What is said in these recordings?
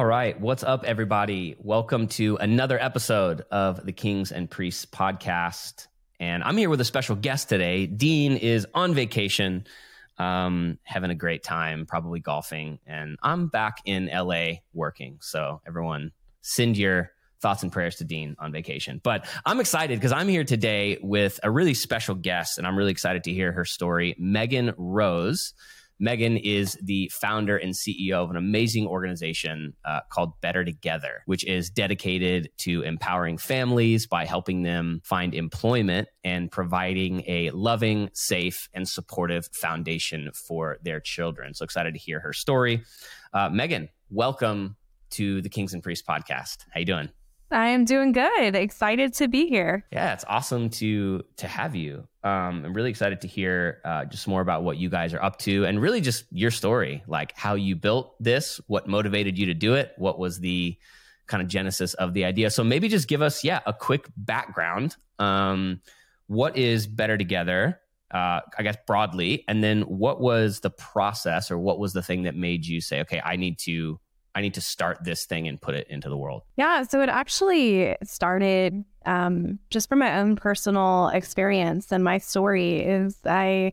All right. What's up, everybody? Welcome to another episode of the Kings and Priests podcast. And I'm here with a special guest today. Dean is on vacation, um, having a great time, probably golfing. And I'm back in LA working. So, everyone, send your thoughts and prayers to Dean on vacation. But I'm excited because I'm here today with a really special guest, and I'm really excited to hear her story. Megan Rose. Megan is the founder and CEO of an amazing organization uh, called Better Together, which is dedicated to empowering families by helping them find employment and providing a loving, safe, and supportive foundation for their children. So excited to hear her story. Uh, Megan, welcome to the Kings and Priests podcast. How you doing? I am doing good. Excited to be here. Yeah, it's awesome to to have you. Um, I'm really excited to hear uh, just more about what you guys are up to, and really just your story, like how you built this, what motivated you to do it, what was the kind of genesis of the idea. So maybe just give us, yeah, a quick background. Um, what is Better Together? Uh, I guess broadly, and then what was the process, or what was the thing that made you say, okay, I need to I need to start this thing and put it into the world? Yeah, so it actually started um, just from my own personal experience. And my story is I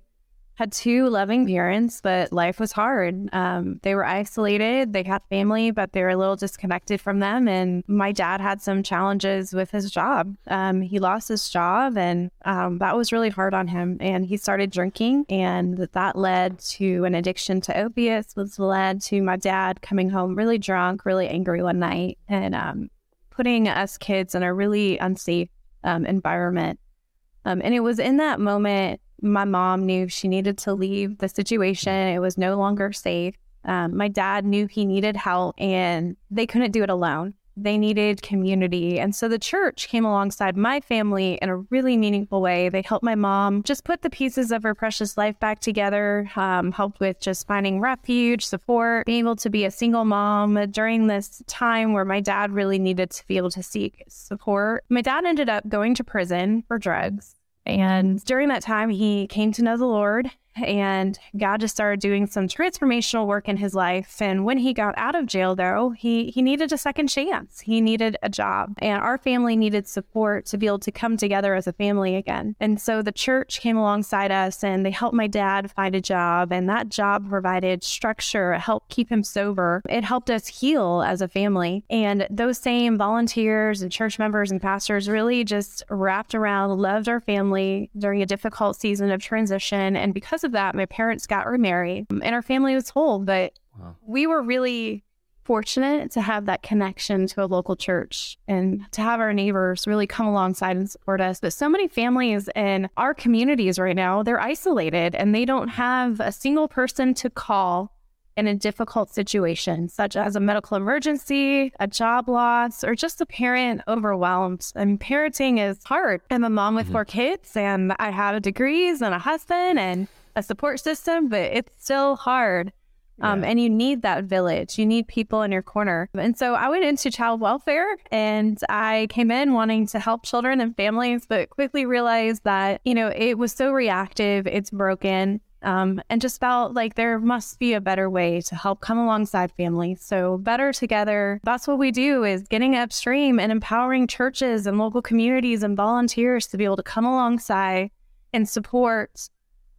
had two loving parents, but life was hard. Um, they were isolated, they had family, but they were a little disconnected from them. And my dad had some challenges with his job. Um, he lost his job, and um, that was really hard on him. And he started drinking, and that led to an addiction to opiates, which led to my dad coming home really drunk, really angry one night, and um, putting us kids in a really unsafe um, environment. Um, and it was in that moment my mom knew she needed to leave the situation. It was no longer safe. Um, my dad knew he needed help and they couldn't do it alone. They needed community. And so the church came alongside my family in a really meaningful way. They helped my mom just put the pieces of her precious life back together, um, helped with just finding refuge, support, being able to be a single mom during this time where my dad really needed to be able to seek support. My dad ended up going to prison for drugs. And during that time, he came to know the Lord and God just started doing some transformational work in his life. And when he got out of jail, though, he, he needed a second chance. He needed a job. And our family needed support to be able to come together as a family again. And so the church came alongside us and they helped my dad find a job. And that job provided structure, it helped keep him sober. It helped us heal as a family. And those same volunteers and church members and pastors really just wrapped around, loved our family during a difficult season of transition. And because of that, my parents got remarried and our family was whole. But wow. we were really fortunate to have that connection to a local church and to have our neighbors really come alongside and support us. But so many families in our communities right now, they're isolated and they don't have a single person to call in a difficult situation, such as a medical emergency, a job loss, or just a parent overwhelmed. I mean, parenting is hard. I'm a mom with mm-hmm. four kids and I have degrees and a husband and a support system, but it's still hard. Um, yeah. And you need that village. You need people in your corner. And so I went into child welfare and I came in wanting to help children and families, but quickly realized that, you know, it was so reactive, it's broken. Um, and just felt like there must be a better way to help come alongside families. So better together. That's what we do is getting upstream and empowering churches and local communities and volunteers to be able to come alongside and support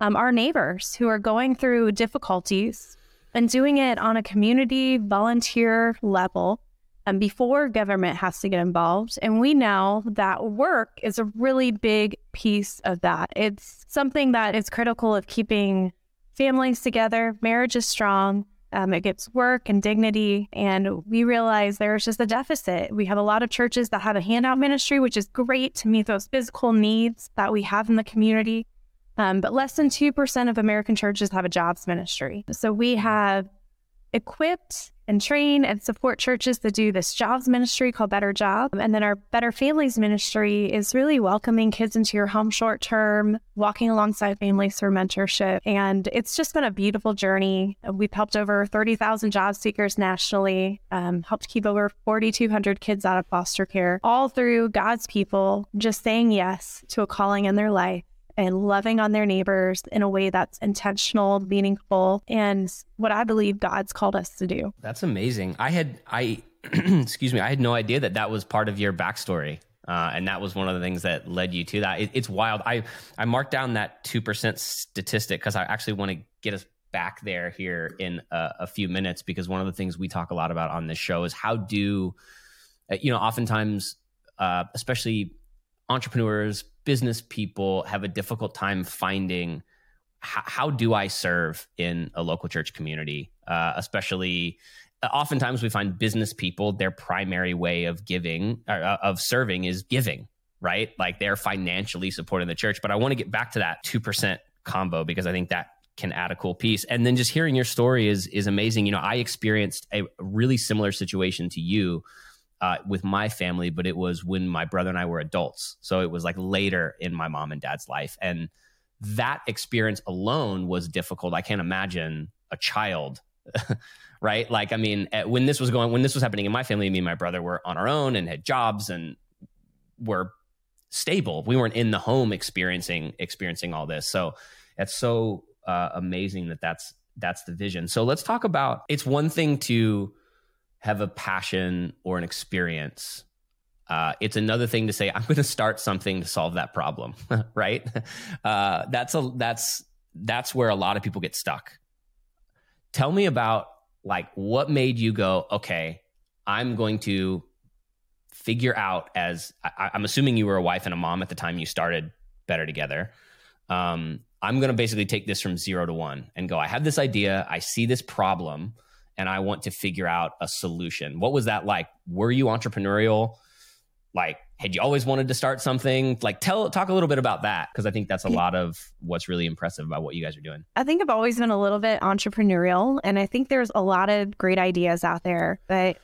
um, our neighbors who are going through difficulties and doing it on a community volunteer level and before government has to get involved. And we know that work is a really big piece of that. It's something that is critical of keeping families together. Marriage is strong. Um, it gets work and dignity. And we realize there's just a deficit. We have a lot of churches that have a handout ministry, which is great to meet those physical needs that we have in the community. Um, but less than 2% of American churches have a jobs ministry. So we have equipped and train and support churches that do this jobs ministry called Better Job. And then our Better Families ministry is really welcoming kids into your home short term, walking alongside families for mentorship. And it's just been a beautiful journey. We've helped over 30,000 job seekers nationally, um, helped keep over 4,200 kids out of foster care, all through God's people just saying yes to a calling in their life and loving on their neighbors in a way that's intentional, meaningful, and what I believe God's called us to do. That's amazing. I had, I, excuse me, I had no idea that that was part of your backstory. Uh, and that was one of the things that led you to that. It, it's wild. I I marked down that two percent statistic because I actually want to get us back there here in a, a, few minutes because one of the things we talk a lot about on this show is how do uh, you know oftentimes uh, especially entrepreneurs business people have a difficult time finding how, how do i serve in a local church community uh, especially uh, oftentimes we find business people their primary way of giving uh, of serving is giving right like they're financially supporting the church but i want to get back to that 2% combo because i think that can add a cool piece. And then just hearing your story is is amazing. You know, I experienced a really similar situation to you uh, with my family, but it was when my brother and I were adults. So it was like later in my mom and dad's life, and that experience alone was difficult. I can't imagine a child. right like i mean when this was going when this was happening in my family me and my brother were on our own and had jobs and were stable we weren't in the home experiencing experiencing all this so it's so uh, amazing that that's that's the vision. So let's talk about. It's one thing to have a passion or an experience. Uh, it's another thing to say I'm going to start something to solve that problem, right? Uh, that's a that's that's where a lot of people get stuck. Tell me about like what made you go, okay, I'm going to figure out as I, am assuming you were a wife and a mom at the time you started Better Together. Um, I'm going to basically take this from zero to one and go, I have this idea, I see this problem, and I want to figure out a solution. What was that like? Were you entrepreneurial? Like, had you always wanted to start something? Like, tell, talk a little bit about that because I think that's a lot of what's really impressive about what you guys are doing. I think I've always been a little bit entrepreneurial, and I think there's a lot of great ideas out there, but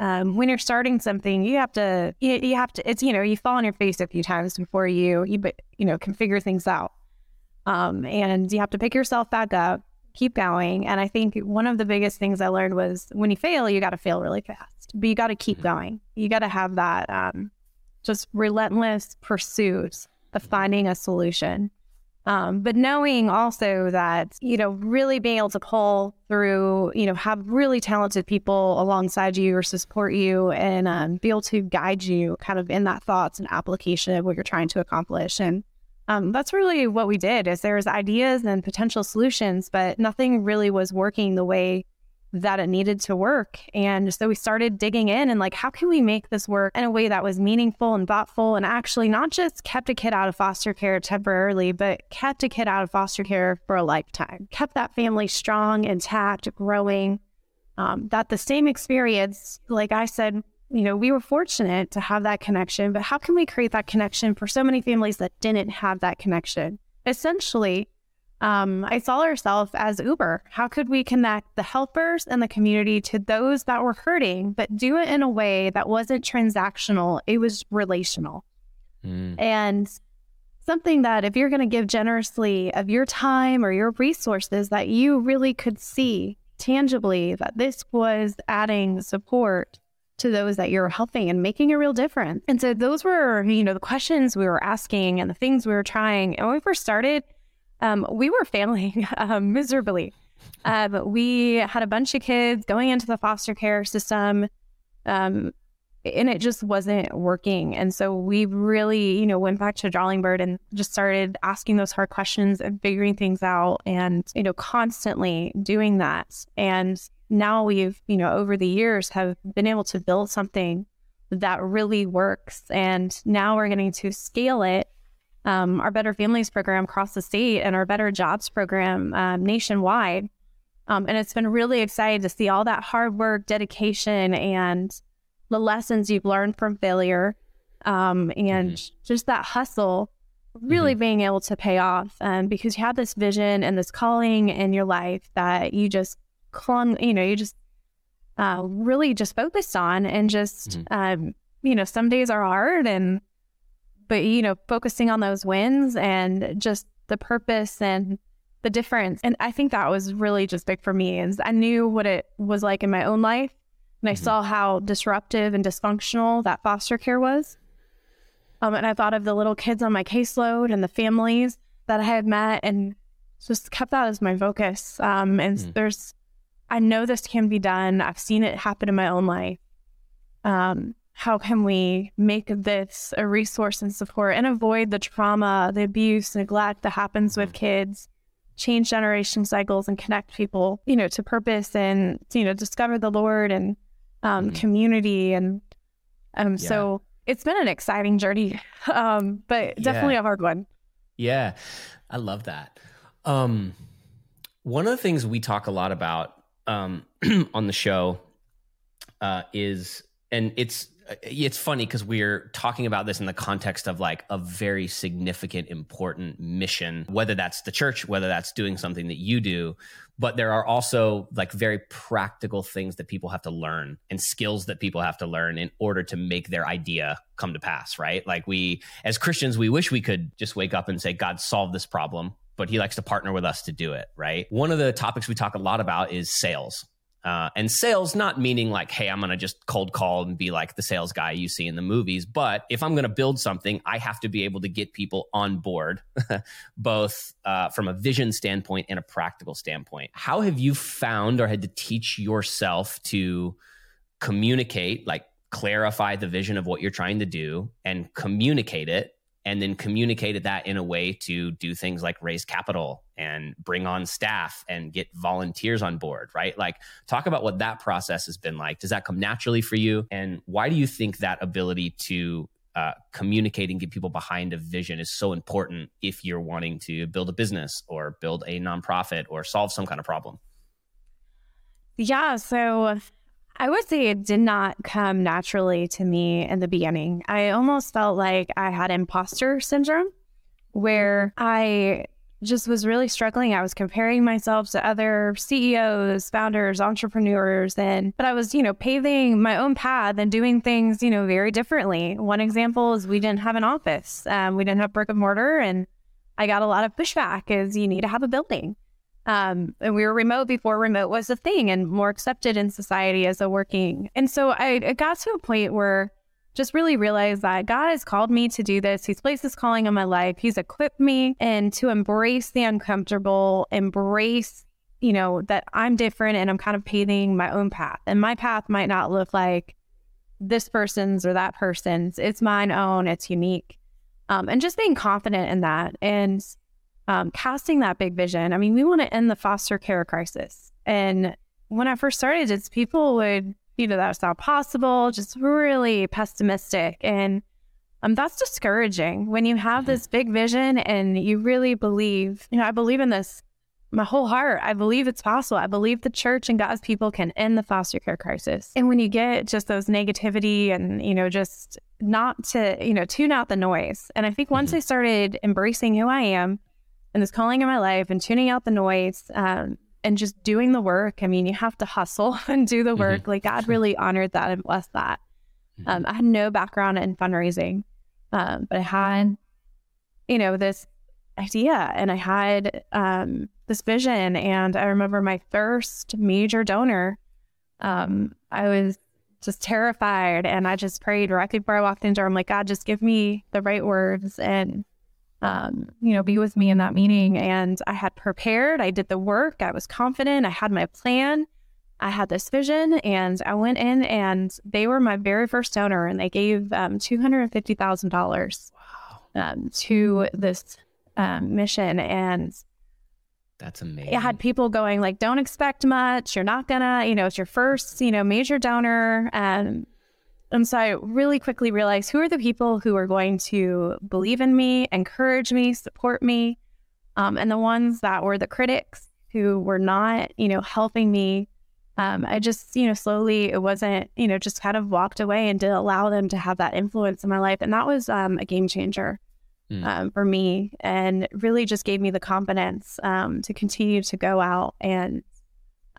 um, when you're starting something, you have to, you, you, have to, it's, you know, you fall on your face a few times before you, you, you know, can figure things out. Um, and you have to pick yourself back up, keep going. And I think one of the biggest things I learned was when you fail, you got to fail really fast, but you got to keep mm-hmm. going. You got to have that um, just relentless pursuit of finding a solution. Um, but knowing also that, you know, really being able to pull through, you know, have really talented people alongside you or support you and um, be able to guide you kind of in that thoughts and application of what you're trying to accomplish. And um, that's really what we did is there was ideas and potential solutions but nothing really was working the way that it needed to work. And so we started digging in and like how can we make this work in a way that was meaningful and thoughtful and actually not just kept a kid out of foster care temporarily but kept a kid out of foster care for a lifetime kept that family strong intact growing um, that the same experience like i said you know, we were fortunate to have that connection, but how can we create that connection for so many families that didn't have that connection? Essentially, um, I saw ourselves as Uber. How could we connect the helpers and the community to those that were hurting, but do it in a way that wasn't transactional? It was relational. Mm. And something that if you're going to give generously of your time or your resources, that you really could see tangibly that this was adding support to those that you're helping and making a real difference. And so those were, you know, the questions we were asking and the things we were trying. And when we first started, um, we were failing um, miserably. Um, we had a bunch of kids going into the foster care system, um, and it just wasn't working. And so we really, you know, went back to drawing board and just started asking those hard questions and figuring things out, and you know, constantly doing that. And now we've, you know, over the years have been able to build something that really works. And now we're getting to scale it. Um, our Better Families program across the state and our Better Jobs program um, nationwide. Um, and it's been really exciting to see all that hard work, dedication, and the lessons you've learned from failure um, and mm-hmm. just that hustle really mm-hmm. being able to pay off um, because you have this vision and this calling in your life that you just clung, you know, you just uh, really just focused on and just, mm-hmm. um, you know, some days are hard and, but, you know, focusing on those wins and just the purpose and the difference. And I think that was really just big for me is I knew what it was like in my own life. And I mm-hmm. saw how disruptive and dysfunctional that foster care was. Um, and I thought of the little kids on my caseload and the families that I had met and just kept that as my focus. Um, and mm. there's, I know this can be done. I've seen it happen in my own life. Um, how can we make this a resource and support and avoid the trauma, the abuse, neglect that happens with mm. kids? change generation cycles and connect people, you know, to purpose and you know discover the Lord and um, mm-hmm. community and um. Yeah. So it's been an exciting journey, um, but definitely yeah. a hard one. Yeah, I love that. Um, one of the things we talk a lot about um, on the show uh, is, and it's it's funny because we're talking about this in the context of like a very significant, important mission, whether that's the church, whether that's doing something that you do. But there are also like very practical things that people have to learn and skills that people have to learn in order to make their idea come to pass, right? Like we, as Christians, we wish we could just wake up and say, God, solve this problem but he likes to partner with us to do it, right? One of the topics we talk a lot about is sales. Uh, and sales, not meaning like, hey, I'm going to just cold call and be like the sales guy you see in the movies. But if I'm going to build something, I have to be able to get people on board, both uh, from a vision standpoint and a practical standpoint. How have you found or had to teach yourself to communicate, like clarify the vision of what you're trying to do and communicate it and then communicated that in a way to do things like raise capital and bring on staff and get volunteers on board, right? Like, talk about what that process has been like. Does that come naturally for you? And why do you think that ability to uh, communicate and get people behind a vision is so important if you're wanting to build a business or build a nonprofit or solve some kind of problem? Yeah. So, I would say it did not come naturally to me in the beginning. I almost felt like I had imposter syndrome where I just was really struggling. I was comparing myself to other CEOs, founders, entrepreneurs, and but I was, you know, paving my own path and doing things, you know, very differently. One example is we didn't have an office. Um, we didn't have brick and mortar, and I got a lot of pushback as you need to have a building. Um, and we were remote before remote was a thing and more accepted in society as a working. And so I, got to a point where just really realized that God has called me to do this. He's placed his calling on my life. He's equipped me and to embrace the uncomfortable, embrace, you know, that I'm different and I'm kind of paving my own path. And my path might not look like this person's or that person's. It's mine own. It's unique. Um, and just being confident in that. And um, casting that big vision. I mean, we want to end the foster care crisis. And when I first started, it's people would, you know, that's not possible, just really pessimistic. And um, that's discouraging when you have mm-hmm. this big vision and you really believe, you know, I believe in this my whole heart. I believe it's possible. I believe the church and God's people can end the foster care crisis. And when you get just those negativity and, you know, just not to, you know, tune out the noise. And I think once mm-hmm. I started embracing who I am, and this calling in my life and tuning out the noise um, and just doing the work. I mean, you have to hustle and do the work. Mm-hmm. Like God really honored that and blessed that. Mm-hmm. Um, I had no background in fundraising, um, but I had, you know, this idea and I had um, this vision. And I remember my first major donor. Um, I was just terrified and I just prayed right before I walked into. I'm like, God, just give me the right words and um, you know, be with me in that meeting. And I had prepared, I did the work, I was confident, I had my plan, I had this vision, and I went in and they were my very first donor, and they gave um, $250,000 wow. um, to this um, mission. And that's amazing. I had people going like, "Don't expect much. You're not gonna, you know, it's your first, you know, major donor." And and so I really quickly realized who are the people who are going to believe in me, encourage me, support me, um, and the ones that were the critics who were not, you know, helping me. Um, I just, you know, slowly it wasn't, you know, just kind of walked away and didn't allow them to have that influence in my life, and that was um, a game changer mm. um, for me, and really just gave me the confidence um, to continue to go out and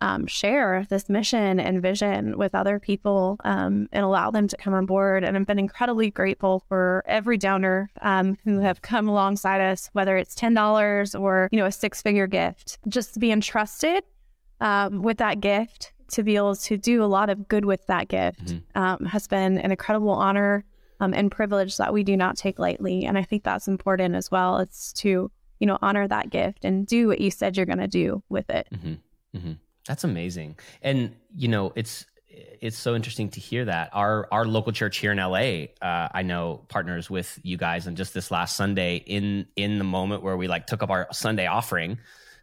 um, share this mission and vision with other people um, and allow them to come on board. And I've been incredibly grateful for every donor um, who have come alongside us, whether it's ten dollars or you know a six figure gift. Just to be entrusted um, with that gift to be able to do a lot of good with that gift mm-hmm. Um, has been an incredible honor um, and privilege that we do not take lightly. And I think that's important as well. It's to you know, honor that gift and do what you said you're going to do with it. Mm-hmm. Mm-hmm. That's amazing. And, you know, it's, it's so interesting to hear that our our local church here in LA, uh, I know partners with you guys, and just this last Sunday, in in the moment where we like took up our Sunday offering,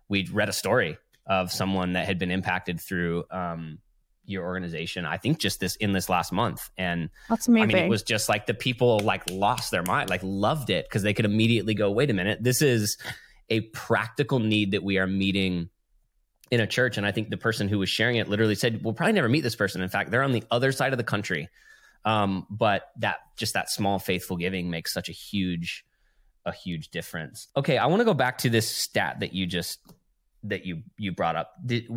we read a story of someone that had been impacted through um, your organization. I think just this in this last month, and that's amazing. I mean, it was just like the people like lost their mind, like loved it because they could immediately go, "Wait a minute, this is a practical need that we are meeting." In a church and i think the person who was sharing it literally said we'll probably never meet this person. In fact they're on the other side of the country. Um, but that just that small faithful giving makes such a huge a huge difference. Okay i want to go back to this stat that you just that you you brought up. Did,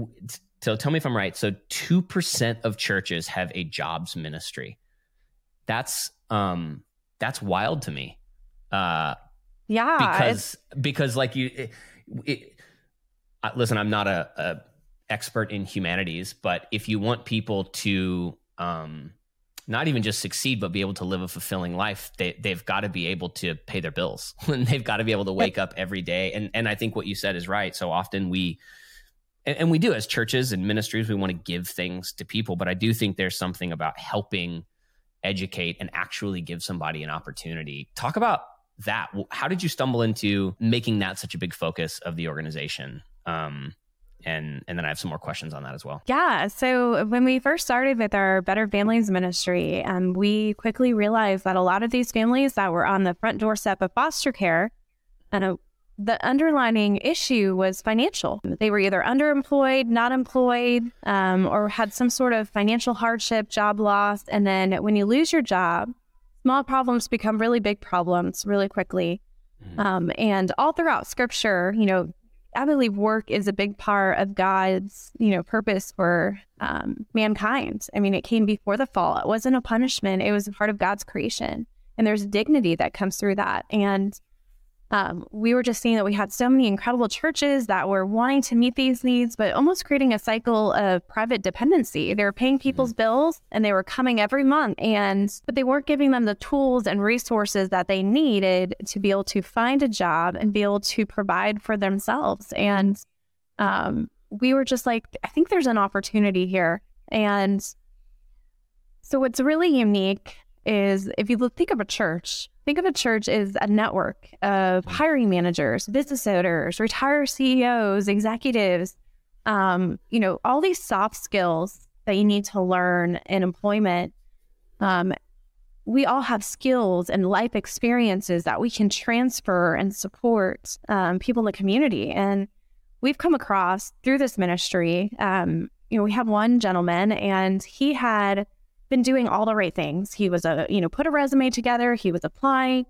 so tell me if i'm right. So 2% of churches have a jobs ministry. That's um that's wild to me. Uh yeah because because like you it, it, listen, I'm not a, a, expert in humanities, but if you want people to um, not even just succeed, but be able to live a fulfilling life, they, they've got to be able to pay their bills and they've got to be able to wake up every day. And, and I think what you said is right. So often we, and, and we do as churches and ministries, we want to give things to people, but I do think there's something about helping educate and actually give somebody an opportunity. Talk about that. How did you stumble into making that such a big focus of the organization? Um, and and then I have some more questions on that as well. Yeah. So when we first started with our Better Families Ministry, um, we quickly realized that a lot of these families that were on the front doorstep of foster care, and uh, the underlining issue was financial. They were either underemployed, not employed, um, or had some sort of financial hardship, job loss. And then when you lose your job, small problems become really big problems really quickly. Mm-hmm. Um, and all throughout Scripture, you know, I believe work is a big part of God's, you know, purpose for um, mankind. I mean, it came before the fall. It wasn't a punishment. It was a part of God's creation, and there's dignity that comes through that. And um, we were just seeing that we had so many incredible churches that were wanting to meet these needs, but almost creating a cycle of private dependency. They were paying mm-hmm. people's bills and they were coming every month, and but they weren't giving them the tools and resources that they needed to be able to find a job and be able to provide for themselves. And um, we were just like, I think there's an opportunity here. And so, what's really unique is if you think of a church, think of a church as a network of hiring managers, business owners, retired CEOs, executives, um, you know, all these soft skills that you need to learn in employment. Um, we all have skills and life experiences that we can transfer and support um, people in the community. And we've come across through this ministry, um, you know, we have one gentleman and he had been doing all the right things. He was a, you know, put a resume together, he was applying,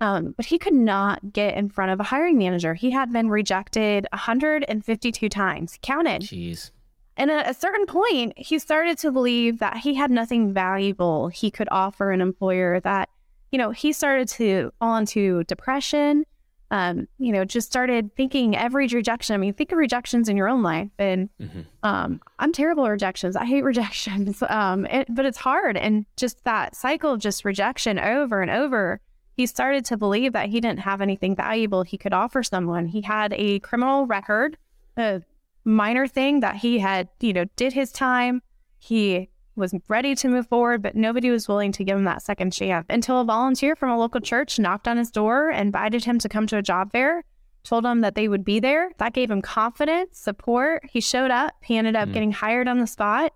um, but he could not get in front of a hiring manager. He had been rejected 152 times, counted. Jeez. And at a certain point, he started to believe that he had nothing valuable he could offer an employer, that, you know, he started to fall into depression um, you know, just started thinking every rejection. I mean, think of rejections in your own life, and mm-hmm. um, I'm terrible at rejections. I hate rejections, um, it, but it's hard. And just that cycle of just rejection over and over, he started to believe that he didn't have anything valuable he could offer someone. He had a criminal record, a minor thing that he had, you know, did his time. He was ready to move forward, but nobody was willing to give him that second chance until a volunteer from a local church knocked on his door, invited him to come to a job fair, told him that they would be there. That gave him confidence, support. He showed up. He ended up mm. getting hired on the spot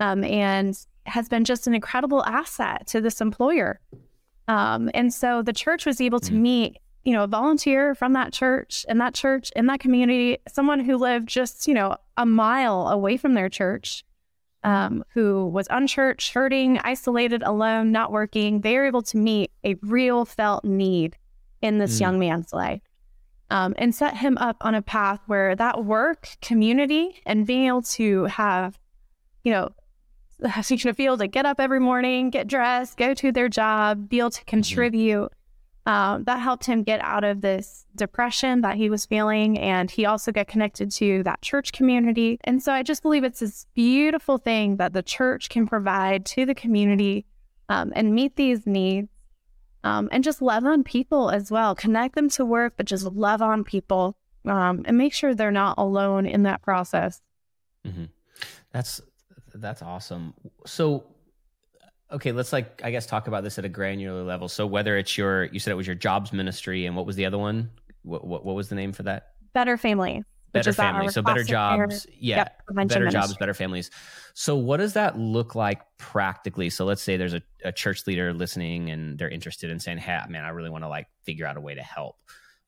um, and has been just an incredible asset to this employer. Um, and so the church was able to mm. meet, you know, a volunteer from that church in that church in that community, someone who lived just, you know, a mile away from their church um, who was unchurched, hurting, isolated, alone, not working, they were able to meet a real felt need in this mm. young man's life um, and set him up on a path where that work, community, and being able to have, you know, you to be able to get up every morning, get dressed, go to their job, be able to mm-hmm. contribute um, that helped him get out of this depression that he was feeling. And he also got connected to that church community. And so I just believe it's this beautiful thing that the church can provide to the community um, and meet these needs um, and just love on people as well. Connect them to work, but just love on people um, and make sure they're not alone in that process. Mm-hmm. That's that's awesome. So, okay, let's like I guess talk about this at a granular level. So whether it's your you said it was your jobs ministry, and what was the other one? What what, what was the name for that? Better Family. Better family. So better jobs. Yeah. Yep, better ministry. jobs, better families. So what does that look like practically? So let's say there's a, a church leader listening and they're interested in saying, Hey, man, I really want to like figure out a way to help.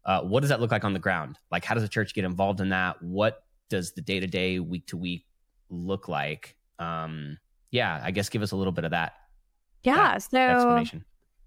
Uh, what does that look like on the ground? Like, how does the church get involved in that? What does the day to day, week to week look like? Um, yeah, I guess give us a little bit of that. Yeah. So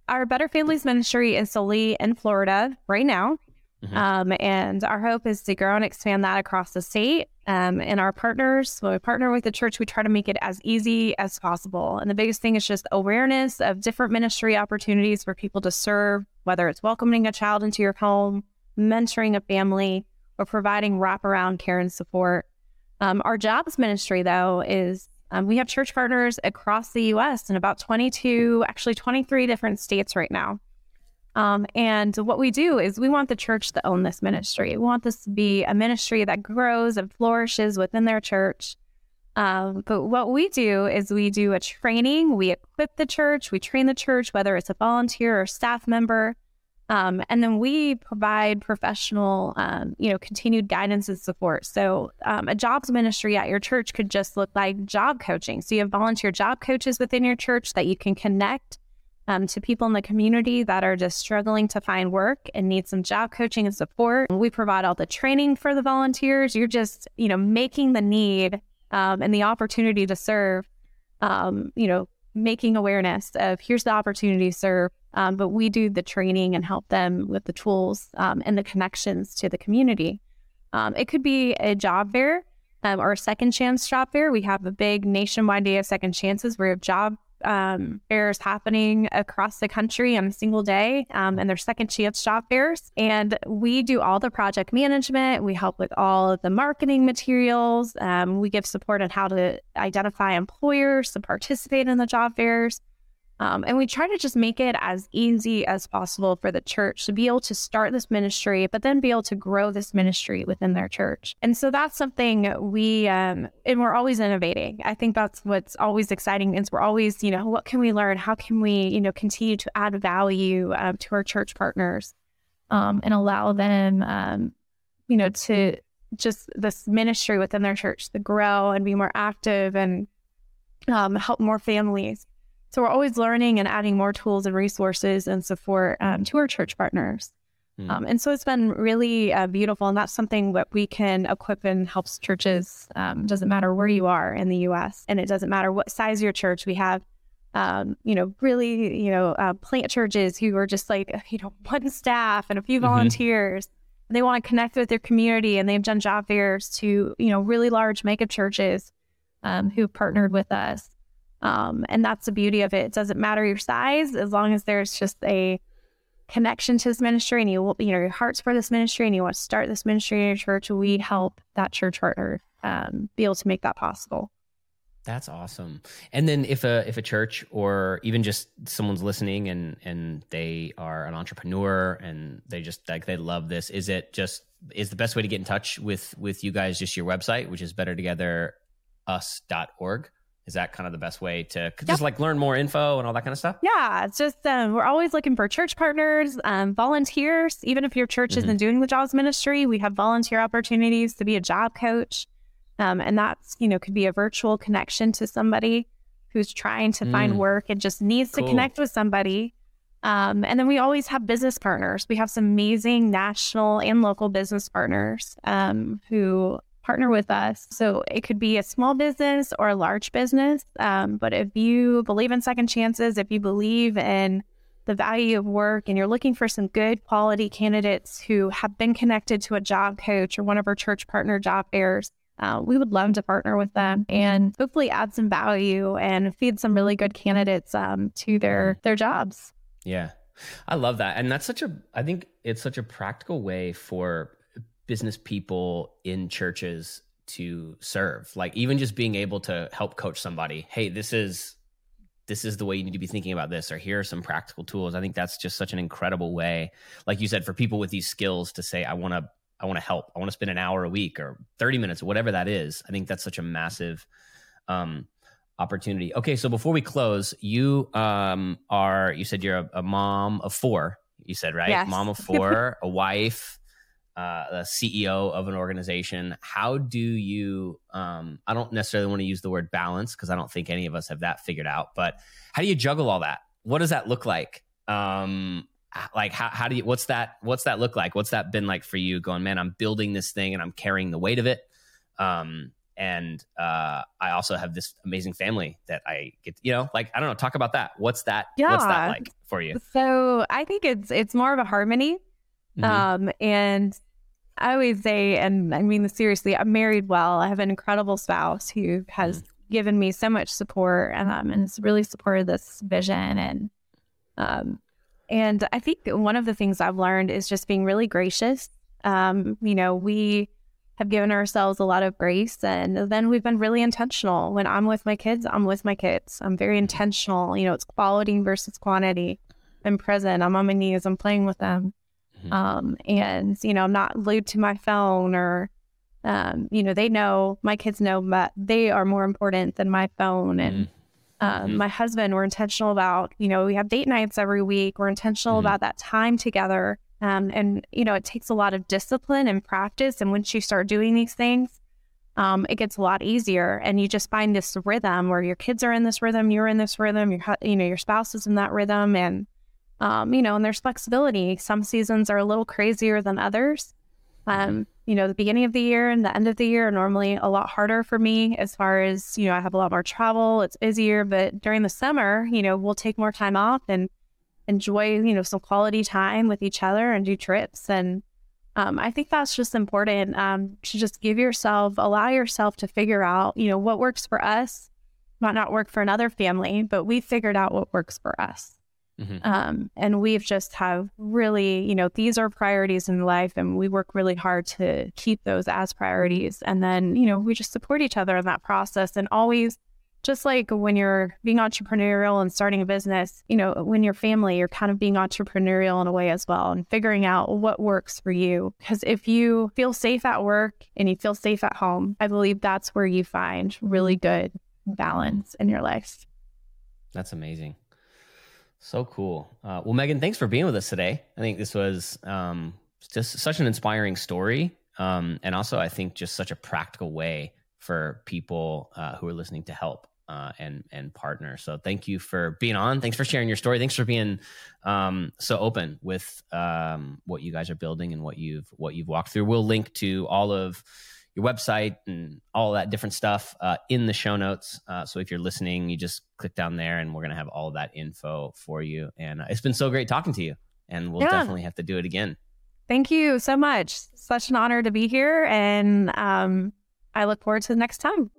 our Better Families Ministry is solely in Florida right now. Mm-hmm. Um, and our hope is to grow and expand that across the state. Um, and our partners, when we partner with the church, we try to make it as easy as possible. And the biggest thing is just awareness of different ministry opportunities for people to serve, whether it's welcoming a child into your home, mentoring a family, or providing wraparound care and support. Um, our jobs ministry, though, is um, we have church partners across the US in about 22, actually 23 different states right now. Um, and what we do is we want the church to own this ministry. We want this to be a ministry that grows and flourishes within their church. Um, but what we do is we do a training, we equip the church, we train the church, whether it's a volunteer or staff member. Um, and then we provide professional, um, you know, continued guidance and support. So, um, a jobs ministry at your church could just look like job coaching. So, you have volunteer job coaches within your church that you can connect um, to people in the community that are just struggling to find work and need some job coaching and support. We provide all the training for the volunteers. You're just, you know, making the need um, and the opportunity to serve, um, you know, making awareness of here's the opportunity sir. Um, but we do the training and help them with the tools um, and the connections to the community. Um, it could be a job fair or a second chance job fair. We have a big nationwide day of second chances where we have job um, fairs happening across the country on a single day, um, and they're second chance job fairs. And we do all the project management. We help with all of the marketing materials. Um, we give support on how to identify employers to participate in the job fairs. Um, and we try to just make it as easy as possible for the church to be able to start this ministry, but then be able to grow this ministry within their church. And so that's something we, um, and we're always innovating. I think that's what's always exciting is we're always, you know, what can we learn? How can we, you know, continue to add value um, to our church partners um, and allow them, um, you know, to just this ministry within their church to grow and be more active and um, help more families. So we're always learning and adding more tools and resources and support um, to our church partners. Mm. Um, and so it's been really uh, beautiful. And that's something that we can equip and helps churches. Um, doesn't matter where you are in the US and it doesn't matter what size your church. We have, um, you know, really, you know, uh, plant churches who are just like, you know, one staff and a few mm-hmm. volunteers. Mm-hmm. They want to connect with their community and they've done job fairs to, you know, really large mega churches um, who've partnered with us. Um, and that's the beauty of it. It doesn't matter your size as long as there's just a connection to this ministry and you you know your heart's for this ministry and you want to start this ministry in your church. We help that church partner um, be able to make that possible. That's awesome. And then if a if a church or even just someone's listening and and they are an entrepreneur and they just like they love this, is it just is the best way to get in touch with with you guys just your website, which is bettertogetherus.org? Is that kind of the best way to yep. just like learn more info and all that kind of stuff yeah it's just um, we're always looking for church partners um, volunteers even if your church mm-hmm. isn't doing the jobs ministry we have volunteer opportunities to be a job coach um, and that's you know could be a virtual connection to somebody who's trying to mm. find work and just needs cool. to connect with somebody um, and then we always have business partners we have some amazing national and local business partners um, who partner with us. So it could be a small business or a large business. Um, but if you believe in second chances, if you believe in the value of work and you're looking for some good quality candidates who have been connected to a job coach or one of our church partner job fairs, uh, we would love to partner with them and hopefully add some value and feed some really good candidates um, to their their jobs. Yeah, I love that, and that's such a. I think it's such a practical way for business people in churches to serve. Like even just being able to help coach somebody hey this is this is the way you need to be thinking about this or here are some practical tools. I think that's just such an incredible way like you said for people with these skills to say i want to i want to help. I want to spend an hour a week or 30 minutes whatever that is. I think that's such a massive um, opportunity. Okay so before we close you um, are you said you're a, a mom of four you said right? Yes. mom of four a wife uh, the ceo of an organization how do you um, i don't necessarily want to use the word balance because i don't think any of us have that figured out but how do you juggle all that? What does that look like? Um, like how, how do you what's that what's that look like? What's that been like for you going man i'm building this thing and i'm carrying the weight of it. Um, and uh, i also have this amazing family that i get you know like i don't know talk about that. What's that Yeah. what's that like for you? So I think it's it's more of a harmony. Mhm. Um, and I always say, and I mean this seriously, I'm married well. I have an incredible spouse who has given me so much support and um, and has really supported this vision. And um, and I think one of the things I've learned is just being really gracious. Um, you know, we have given ourselves a lot of grace, and then we've been really intentional. When I'm with my kids, I'm with my kids. I'm very intentional. You know, it's quality versus quantity. I'm present. I'm on my knees. I'm playing with them. Mhm. Um, and you know, I'm not glued to my phone or, um, you know, they know my kids know but they are more important than my phone. And um, Mhm. my husband, we're intentional about. You know, we have date nights every week. We're intentional Mhm. about that time together. Um, and you know, it takes a lot of discipline and practice. And once you start doing these things, um, it gets a lot easier, and you just find this rhythm where your kids are in this rhythm, you're in this rhythm, your you know your spouse is in that rhythm, and um, you know, and there's flexibility. Some seasons are a little crazier than others. Um, you know, the beginning of the year and the end of the year are normally a lot harder for me as far as, you know, I have a lot more travel, it's busier, but during the summer, you know, we'll take more time off and enjoy, you know, some quality time with each other and do trips. And um, I think that's just important um, to just give yourself, allow yourself to figure out, you know, what works for us might not work for another family, but we figured out what works for us. Mhm. Um, and we've just have really, you know, these are priorities in life, and we work really hard to keep those as priorities. And then, you know, we just support each other in that process, and always, just like when you're being entrepreneurial and starting a business, you know, when you're family, you're kind of being entrepreneurial in a way as well, and figuring out what works for you. Because if you feel safe at work and you feel safe at home, I believe that's where you find really good balance in your life. That's amazing. So cool. Uh, well, Megan, thanks for being with us today. I think this was um, just such an inspiring story. Um, and also, I think just such a practical way for people uh, who are listening to help uh, and and partner. So thank you for being on. Thanks for sharing your story. Thanks for being um, so open with um, what you guys are building and what you've what you've walked through. We'll link to all of your website and all that different stuff uh, in the show notes. Uh, so if you're listening, you just click down there, and we're gonna have all that info for you. And uh, it's been so great talking to you, and we'll Yeah. definitely have to do it again. Thank you so much. Such an honor to be here. And um, I look forward to the next time.